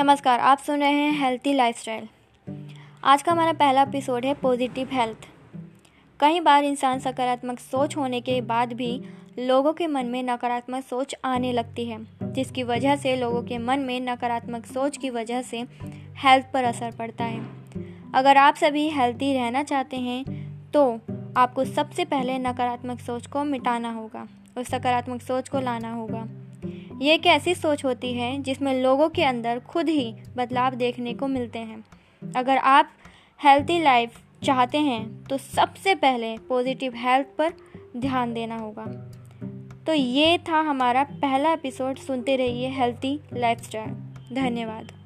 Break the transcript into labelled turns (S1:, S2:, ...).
S1: नमस्कार, आप सुन रहे हैं हेल्थी लाइफस्टाइल आज का हमारा पहला एपिसोड है पॉजिटिव हेल्थ कई बार इंसान सकारात्मक सोच होने के बाद भी लोगों के मन में नकारात्मक सोच आने लगती है, जिसकी वजह से लोगों के मन में नकारात्मक सोच की वजह से हेल्थ पर असर पड़ता है। अगर आप सभी हेल्थी रहना चाहते हैं तो आपको सबसे पहले नकारात्मक सोच को मिटाना होगा उस सकारात्मक सोच को लाना होगा। ये एक ऐसी सोच होती है जिसमें लोगों के अंदर खुद ही बदलाव देखने को मिलते हैं। अगर आप हेल्थी लाइफ चाहते हैं तो सबसे पहले पॉजिटिव हेल्थ पर ध्यान देना होगा। तो ये था हमारा पहला एपिसोड सुनते रहिए हेल्थी लाइफस्टाइल धन्यवाद।